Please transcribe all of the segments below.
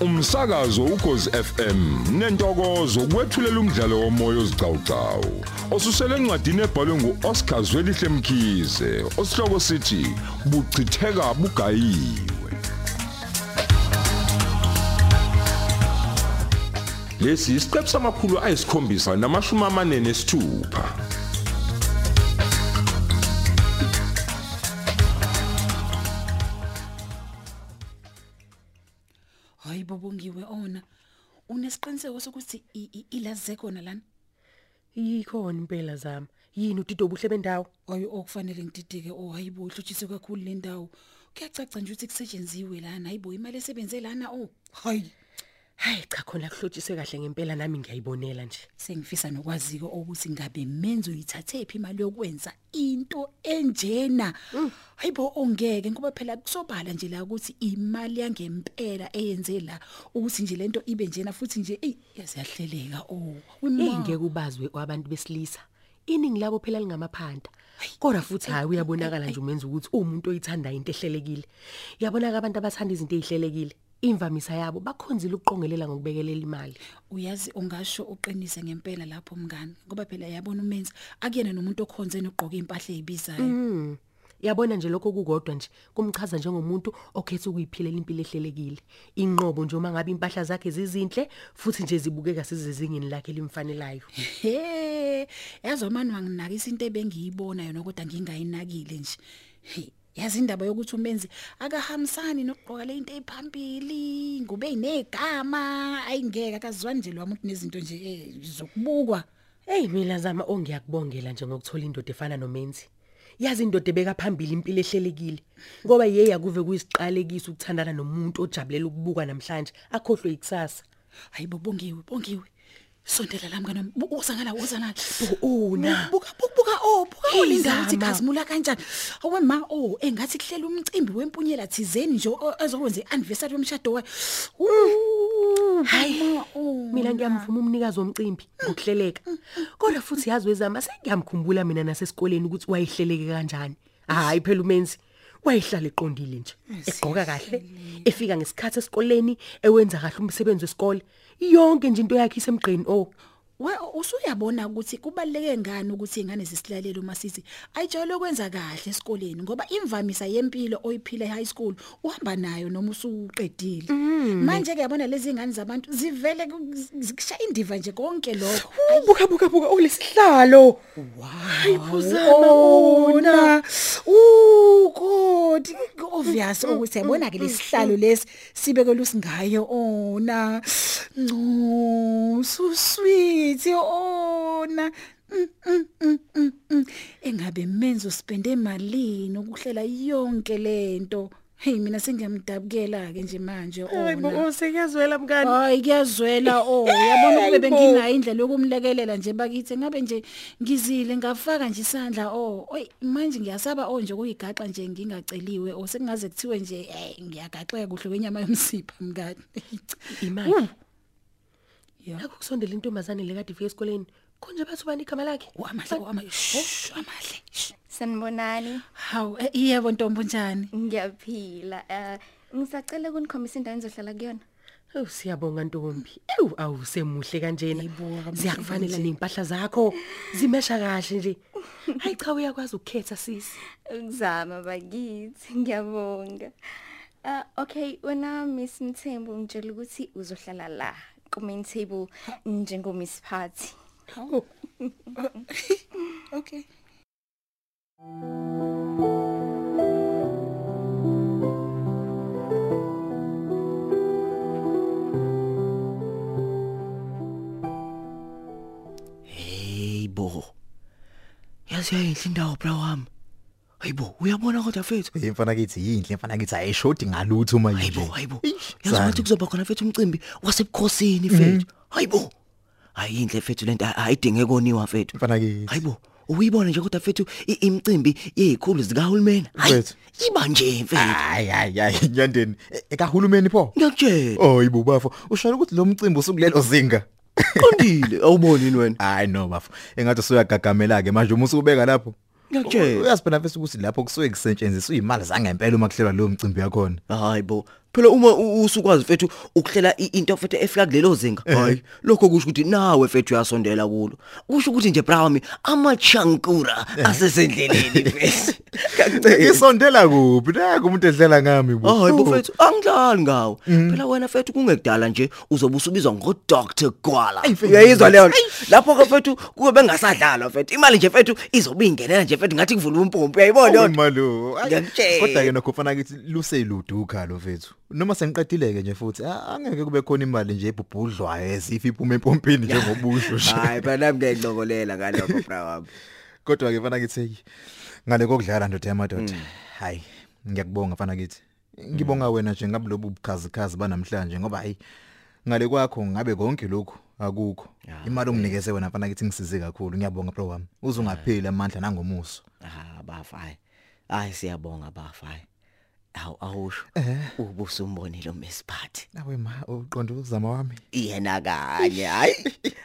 umsakazo ukhozi FM nentokozo kwethulela umdlalo womoya ozicawucawu osusele encwadini ebhalwe nguOscar Zwelihle Mkhize osihloko sithi buchitheka bugayiwe lesi isiqephu samakhulu ayisikhombisa namashumi amane nesithupha unesiqiniseko sokuthi ilaze khona lana? Yikhona impela zami. Yini utito obuhle bendawo? Hayi okufanele ngididike oh hayi bo uhlutshise kakhulu le ndawo. Kuyacaca nje ukuthi kusetshenziswe lana. Hayi bo imali esebenze lana oh. Hayi. Hayi cha khona kuhlotshise kahle ngempela nami ngiyayibonela nje. Sengifisa nokwaziko ukuthi ngabe menzo uyithathe phi imali yokwenza into enjena. Hayi bo ongeke ngoba phela kusobala nje la ukuthi imali yangempela eyenze la ukuthi nje lento ibe njena futhi nje ey yaziyahleleka oh ingeke ubazwe kwabantu besilisa. Iningi labo phela lingamaphanda kodwa futhi hayi uyabonakala nje umenza ukuthi umuntu oyithanda into ehlelekile. Yabonaka abantu abathanda izinto ezihlelekile imvamisa yabo bakhonzile ukuqongelela ngokubekelela imali. Uyazi ungasho uqinise ngempela lapho mngani ngoba phela yabona umenzi akuyena nomuntu okhonze nogqoka impahla ezibizayo yabona nje lokho kukodwa nje kumchaza njengomuntu okhetha ukuyiphilela impilo ehlelekile. Inqobo nje uma ngabe impahla zakhe zizinhle futhi nje zibukeka sizezingeni lakhe limfanelayo he yazi manje wanginakisa into ebengiyibona yona kodwa ngingayinakile nje. He, yazi indaba yokuthi umenzi akahambisani nokugqoka le into ephambili ngube inegama ayingeke akazwani nje lwami ukuthi nezinto nje eh, zokubukwa. Hey mina zama ongiyakubongela nje ngokuthola indoda efana nomenzi. Yazi indoda ebeka phambili impilo ehlelekile ngoba yeye akuve kuyisiqalekisa ukuthandana nomuntu ojabulela ukubukwa namhlanje akhohlwe ikusasa. Hayi bobongiwe bongiwe. Sondela la mngana uzangala uzangala una buka buka buka oh buka Hey, ulinda ukuthi Zama. khazimula kanjani? Awe ma oh engathi kuhlela umcimbi wempunyela thizeni nje ezokwenza ianniversary yomshado wakhe hayi oh mina ngiyamvuma umnikazi womcimbi ngokuhleleka. kodwa futhi yazi wezama sengiyamkhumbula mina nasesikoleni ukuthi wayihleleke kanjani. Hayi phela umenzi wayihlala eqondile nje egqoka kahle efika ngesikhathi esikoleni ewenza kahle umsebenzi wesikole. Yonke nje into yakhe isemgqeni oh we usuyabona ukuthi kubaleke ngani ukuthi ingane zisilalele uma sithi ayijwayele ukwenza kahle esikoleni ngoba imvamisa yempilo oyiphile e high school uhamba nayo noma usuqedile. Manje ke yabona lezi ingane zabantu zivele ku- zikushaya indiva nje konke lokho. Buka buka buka olesihlalo hayi phuzama wona. Uh god. Obvious ukuthi yabona ke lesihlalo lesi sibekele usingayo ona. No so sweet. Ona. Mm, mm, mm, mm, mm. engabe menzo spende emalini ukuhlela yonke lento hey mina sengiyamdabukela ke nje manje ona. sekuyazwela mngani. Hayi kuyazwela oh. Yabona ukube benginayo indlela yokumlekelela nje bakithi? Ngabe nje ngizile ngafaka nje isandla oh. Oy manje ngiyasaba oh nje kuyigaxa nje ngingaceliwe oh. Sekungaze kuthiwe nje eh ngiyagaxeka kuhle kwenyama yomsipha mngani. Imali. Yeah. Yakho kusondela intombazane lekade ifika esikoleni konje bathi ubani igama lakhe wamahle wamahle wamahle. Sanibonani. hawu eh, yebo ntombo njani Ngiyaphila. Eh ngisacela ukunikhombisa indawo engizohlala kuyona. Ewu siyabonga Ntombi. Ewu awusemuhle kanjena. Ziyakufanela nempahla zakho. Zimesha kahle nje. Hayi cha uyakwazi ukukhetha sisi. Ukuzama bakithi. Ngiyabonga. Uh okay, wena Miss Mthembu ngitshela ukuthi uzohlala la ku main table njengo Miss Party. okay Hey bo. Yazi yayinhle indawo bra wami. Hayibo, uyabona kodwa fethu. Hey mfana kithi yinhle mfana kithi ayishodi ngalutho uma Hayibo, yinje. hayibo. Eish, Yazi Zani. ukuthi kuzoba khona fethu umcimbi wasebukhosini fethu. Hayibo. Ayinhle fethu lento ayidinge koniwa fethu. Mfana kithi. Hayibo. Uyibona nje kodwa fethu i- imicimbi yezikhulu zikahulumeni. Hayi, Mfethu. iba nje fethu. Hayi hayi hayi nyandeni ekahulumeni pho. Ngiyakutshela. Oh yibo bafo ushaya ukuthi lo mcimbi usukulelo zinga. Qondile, awuboni yini wena? Hayi no bafo engathi usuyagagamela ke manje uma usubeka lapho. Ngiyakutshela. Uyaziphela mfethu ukuthi lapho kusuke kusetshenziswa izimali zangempela uma kuhlelwa lo mcimbi yakhona. Hayibo, phela uma u- usukwazi mfethu ukuhlela i- into mfethu efika kulelo zinga hayi lokho kusho ukuthi nawe mfethu uyasondela kulo kusho ukuthi nje brami amachankura asesendleleni mfethu kancane Isondela kuphi? Naku umuntu edlela ngami bo. Hayi bofethu angidlali ngawo. Phela wena fethu kungekudala nje uzobe usubizwa ngo Dr Gwala. Uyayizwa leyo nto? Lapho ke fethu kube bengasadlalwa fethu. Imali nje fethu izobe ingenela nje fethu ngathi kuvula umpompi uyayibona leyo nto? Malo. Ngiyakutshela. Kodwa ke nokho fana kithi luseludu ukhalo mfethu. Noma sengiqedileke nje futhi a- angeke kube khona imali nje ebhubhudlwayo ezifa iphuma empompini njengobusho nje. Hayi phela nami ngiyaqokolela ngalokho bra wami. Kodwa ke fana kithi hey, ngale kokudlala ndoda yamadoda. Hayi, ngiyakubonga fana kithi. Ngibonga wena nje ngabe lobu bukhazikhazi banamhlanje ngoba hayi ngale kwakho ngabe konke lokhu akukho. Imali onginikeze wena fana kithi ngisize kakhulu. Ngiyabonga bro wami. Uzungapheli amandla nangomuso. Ah bafai. Hayi siyabonga bafai. Awu awusho. Ubuso umbonile uMsiphathi. Nawe ma uqonda uzama wami. Yena kanye hayi.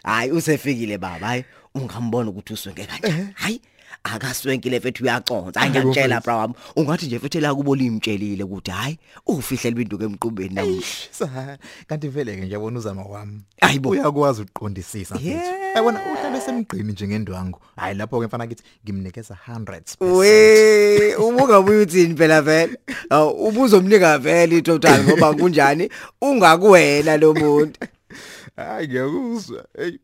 Hayi usefikile baba hayi ungambona ukuthi uswenke kanjani. Hayi akaswenkile mfethu uyaconza Hayi, angiyakutshela mfethu. bra wami ungathi nje mfethu la kubo limtshelile ukuthi hayi ufihlela ibintu emqubeni namuhla Sa kanti vele ke nje yabona uzama wami. Hayibo. Uyakwazi ukuqondisisa mfethu. Yeah. Yabona uhlale semgqini nje ngendwangu. Hayi lapho ke mfana kithi ngimnikeza 100. we ubungabuyi uthini phela vele Awu, ubuzomnika vele itotal ngoba kunjani ungakuwena lo muntu Hayi ngiyakuzwa. Hey.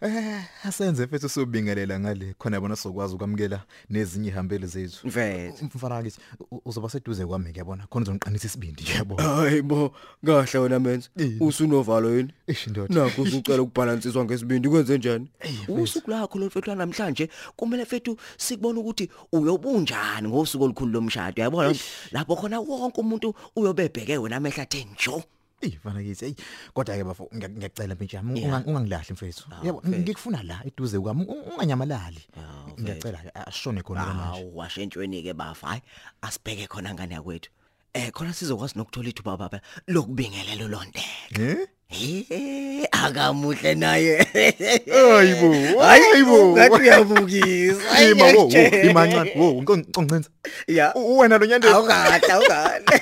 Eh asenze mfethu sobingelela ngale khona yabona sokwazi ukwamukela nezinye ihambele zethu. mfethu Mfana kithi u- uzoba seduze kwami ngiyabona khona uzongiqinisa isibindi nje yabo. hayibo kahle wena menze Yini? usunovalo yini Ish ndoda. nakho usucela ukubhalansiswa ngesibindi kwenze njani mfethu. usuku lakho lo mfethu namhlanje kumele mfethu sikubona ukuthi uyobunjani ngosuku olukhulu lomshado uyabona lapho khona wonke umuntu uyobebheke wena amehla athe njo Eh mfana kithi hey kodwa ke bafo ngiya- ngiyacela mfethu yami Yeah. unga- ungangilahli mfethu. Yabo mfethu. ngikufuna la eduze kwami un- unganyamalali. mfethu. Ngiyacela ke ashone khona la manje. Hawu washentshweni ke bafa hayi asibheke khona ngane yakwethu eh khona sizokwazi nokuthola ithuba baba lokubingelela ulondeke Eh? eh akamuhle naye Hayibo, hayibo. ngathi uyabukisa Ima wo, wo, imancane. Wo, ngicongcenza. ya Wena lo nyande awukade awukade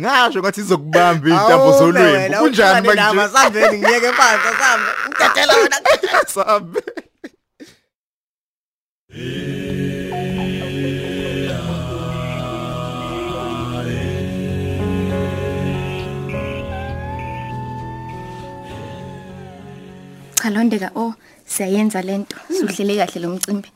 ngasho ngathi izokubamba intambo zolwembu. Kunjani manje manje? sambeni ngiyeke phansi sambe ngicela wena Sabe. Cha londeka oh siyayenza lento. Sihlele kahle lo mcimbi.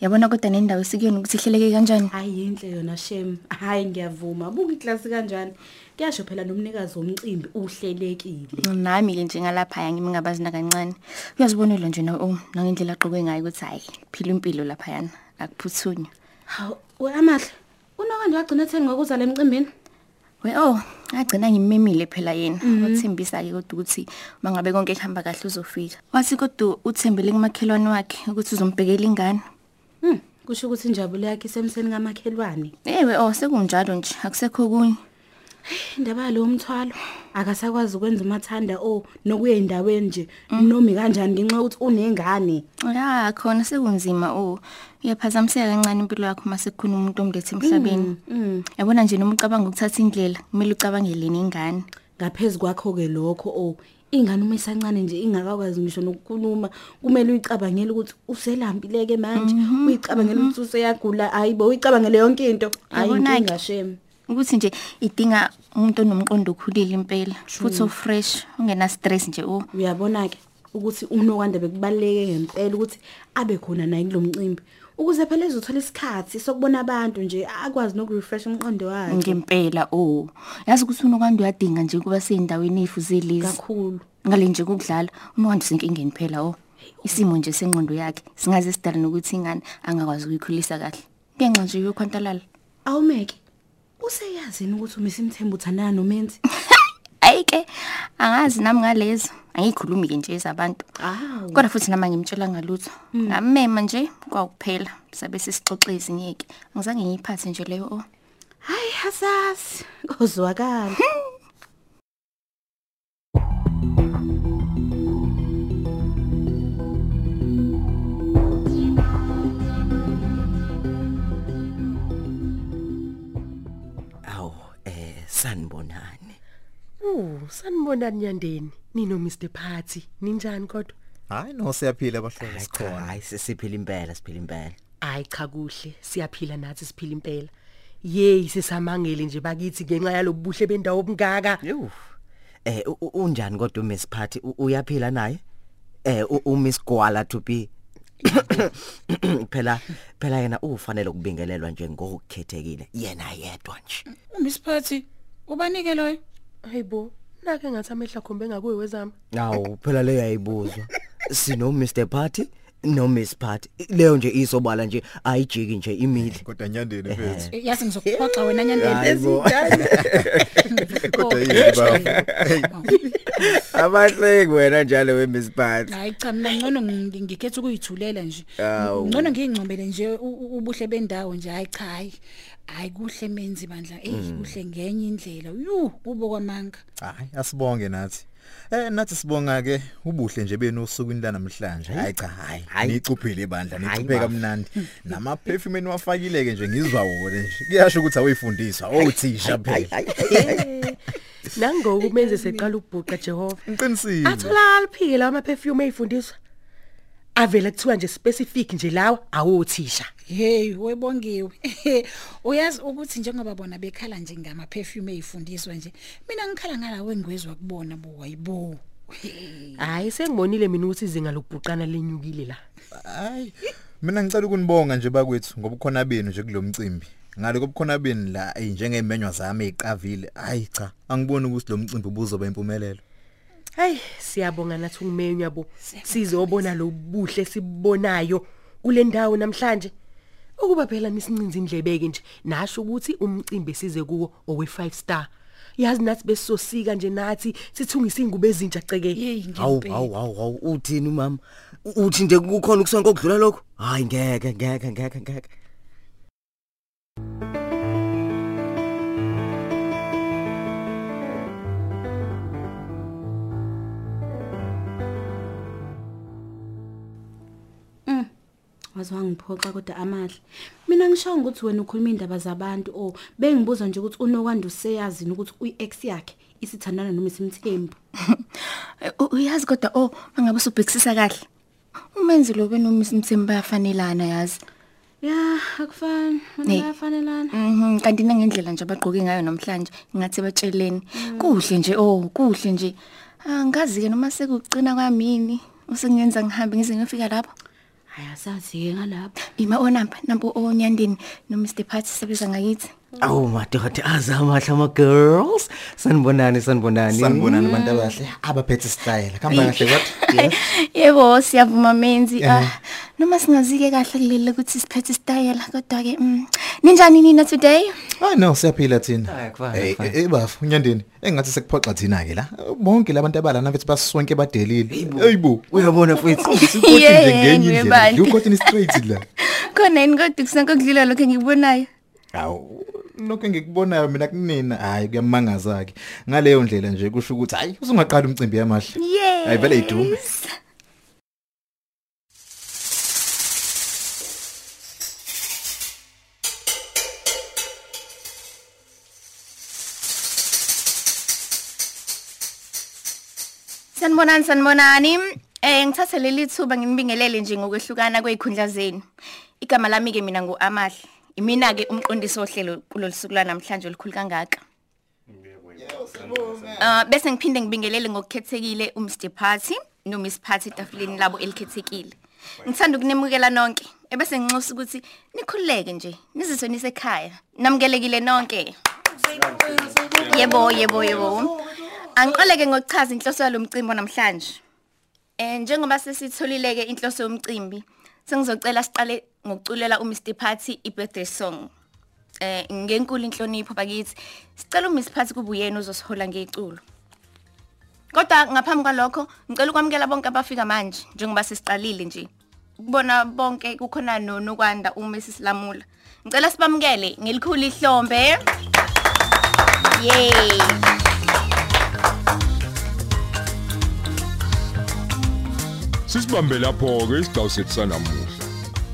Yabona kodwa nendawo sikuyona ukuthi ihleleke kanjani? Hayi inhle yona shem. Hayi ngiyavuma. Buka iklasi kanjani? Kuyasho phela nomnikazi womcimbi uhlelekile. Nami ke nje ngalapha ngimi ngabazina kancane. Uyazibonela nje na oh nangendlela aqoke ngayo ukuthi hayi phila impilo lapha yana akuphuthunywa. Hawu, we amahle. Unokande wagcina etheni ngokuza lemcimbini? We oh agcina ngimemile phela yena. Wathembisa ke kodwa ukuthi mangabe konke kuhamba kahle uzofika. Wathi kodwa uthembele kumakhelwane wakhe ukuthi uzombhekela ingane. Hmm, kusho ukuthi injabulo yakhe isemseni kamakhelwane. Ewe oh sekunjalo nje akusekho kunye. Indaba yalo mthwalo akasakwazi ukwenza umathanda oh nokuya endaweni nje nomi kanjani ngenxa yokuthi unengane. Ya khona sekunzima oh uyaphazamiseka kancane impilo yakho mase kukhona umuntu omlethe emhlabeni. Mm. Yabona nje noma ucabanga ukuthatha indlela kumele ucabangele nengane. Ngaphezulu kwakho ke lokho oh ingane uma isancane nje ingakakwazi ngisho nokukhuluma kumele uyicabangele ukuthi uselampileke manje uyicabangele ukuthi useyagula hayibo uyicabangele yonke into hayi Yabona-ke. inkinga shem Ukuthi nje idinga umuntu onomqondo okhulile impela futhi ofresh ungena stress nje oh. uyabona ke ukuthi unokwanda bekubaleke ngempela ukuthi abe khona naye kulomcimbi ukuze phela ezothola isikhathi sokubona abantu nje akwazi nokurefresh umqondo wakhe. Ngempela oh. Yazi ukuthi unokwanda uyadinga nje kuba seyindaweni efu zelezi kakhulu. Ngale nje kokudlala unokwanda usenkingeni phela oh. Isimo nje senqondo yakhe singaze sidala nokuthi ingane angakwazi ukuyikhulisa kahle ngenxa nje yokhwantalala. Awumeke. Useyazini ukuthi umisa imthembu uthandana nomenzi? Ayike angazi nami ngalezo. Angikhulumi ke nje ezabantu awu kodwa futhi nama ngimtshela ngalutho. Ngamema nje kwakuphela sabe sisixoxe izinyeke angizange ngiyiphathe nje leyo oh hayi hasasi kozwakala. sanibonani Uh, sanibonani nyandeni. Nino Mr Party. Ninjani kodwa? hayi no siyaphila abahlali sikhona hayi sesiphila impela siphila impela Hayi cha kuhle. Siyaphila nathi siphila impela. Yey sisamangele nje bakithi ngenxa yalobuhle bendawo obungaka. Yuf. Eh unjani kodwa uMiss Party U- uyaphila naye? Eh u- uMiss Gwala to be phela phela yena ufanele ukubingelelwa nje ngokukhethekile yena yedwa nje. uMiss Phathi ubanike loyo Hayibo, nake ngathi amehla khombe ngakuwe wezami. Awu phela leyo yayibuzwa. Sino Mr Party no Miss Party. Leyo nje isobala nje ayijiki nje imili. kodwa nyandeni mfethu yazi ngizokuphoxa wena nyandeni Hayibo. kodwa yini baba Abahleki wena njalo weMiss Party. hayi cha mina ngcono ngi- ngikhetha ukuyithulela nje ngcono ngiyingcomele nje u- u- ubuhle bendawo nje hayi cha hayi hayi kuhle menzi bandla. Eh kuhle ngenye indlela. Yu kubo kwamanga. Hayi asibonge nathi. Eh nathi sibonga ke ubuhle nje benu usukwini lanamhlanje hayi. Cha hayi. Nicuphile ibandla Hayi, nicupheka bafo. mnandi. Nama perfume niwafakile ke nje ngizwa wona nje. Kuyasho ukuthi awuyifundiswa othisha phela. Nangoku menze seqala ukubhuqa Jehova. ngiqinisile Athola aliphike lawa ama perfume eyifundiswa. Avela kuthiwa nje specific nje lawa awothisha. Hey webongiwe uyazi ukuthi njengoba bona bekhala nje ngama perfume ezifundiswa nje mina ngikhala ngalawe ngwezwa kubona bo wayibo. Hayi sengibonile mina ukuthi izinga lokubhuqana lenyukile la. hayi mina ngicela ukunibonga nje bakwethu ngoba khona benu nje kulomcimbi ngale kobukhona beni la ey njengemenywa zami eziqavile hayi cha angiboni ukuthi lo mcimbi ubuzoba impumelelo. Hayi siyabonga nathi ungimenyu yabo. Sizobona lobuhle sibonayo kule ndawo namhlanje. Ukuba phela nisincinza indlebeke nje nasho ukuthi umcimbi size kuwo owe 5 star. Yazi nathi besosika nje nathi sithungisa ingubo ezintsha ceke. hey Hawu ngempela hawu hawu hawu uthini mama? Uthi nje kukhona ukusonke okudlula lokho? Hayi ngeke ngeke ngeke ngeke. Waze wangiphoxa kodwa amahle. Mina ngisho ukuthi wena ukhuluma indaba zabantu o bengibuza nje ukuthi unokwanda useyazini ukuthi uyi-ex yakhe isithandana noma isimthembu? U- uyazi kodwa oh mangabe usubhekisisa kahle. Umenzi lo benomisi mthembu bayafanelana yazi? Ya akufani. Nee. wena bayafanelana. Mhm kanti nangendlela nje abagqoke ngayo namhlanje ngathi batsheleni. Kuhle nje oh kuhle nje. Angazi ke noma sekucina kwamini usengenza ngihambe ngize ngifika lapho? Hayi asazi-ke ngalapho. Ima onamba nampo onyandeni no Mr Party sebiza ngakithi. Awu madoda azamahle ama girls. Sanibonani sanibonani. sanibonani abantu abahle. Abaphethe style khamba kahle kodwa yes. Yebo siyavuma menzi. Ah noma singazike kahle kulele ukuthi siphethe style kodwa ke mm, ninjani nina today? Ah no siyaphila thina. Hayi, kufana, Eh, kufana. eh bafu unyandeni engathi sekuphoxa thina ke la. Bonke labantu abala nabethi basonke badelile. Heyibo Uyabona mfethu. sikuthi nje Yeah, ngenye indlela. ngebantu. ukhothi ni straight la. Khona yini kodwa kusanke kudlula lokho engikubonayo awu lokho engikubonayo mina kunina hayi kuyamangaza ke ngaleyo ndlela nje kusho ukuthi hayi usungaqala umcimbi yamahle yes hayi vele idume Sanibonani sanibonani. Eh ngithathe leli thuba nginibingelele nje ngokwehlukana kwezikhundla zenu. Igama lami ke mina nguAmahle. Imina ke umqondisi ohlelo kulolusuku namhlanje olukhulu kangaka. Ah bese ngiphinde ngibingelele ngokukhethekile uMr Party no Miss Party tafuleni labo elikhethekile. Ngithanda ukunemukela nonke. Ebese nginxusa ukuthi nikhululeke nje, nizizwe nisekhaya. Namukelekile nonke. Yebo, yebo, yebo. Angiqaleke ngokuchaza inhloso yalomcimbi namhlanje. Eh njengoba sesitholileke inhloso yomcimbi, sengizocela siqale ngokuculela uMr Party i-birthday song. Eh ngenkulu inhlonipho bakithi, sicela uMr Party kube uyena ozosihola ngeculo. Kodwa ngaphambi kwalokho, ngicela ukwamukela bonke abafika manje njengoba sesiqalile nje. Kubona bonke kukhona nonokwanda uMrs Lamula. Ngicela sibamukele ngelikhulu ihlombe. Yay! Sisibambe lapho ke isiqhawu sethu sanamuhla.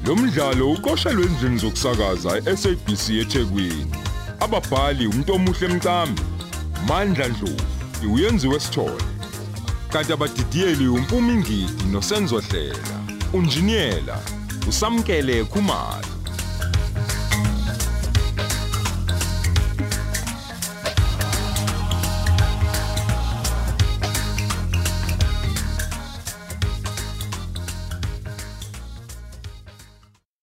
Lo mdlalo uqoshelwe endlini zokusakaza eSABC eThekwini. Ababhali umuntu omuhle emcambi Mandla Dlovu uyenziwe sithole kanti abadidiyeli umpumi ngidi nosenzo hlela unjiniyela usamkele khumalo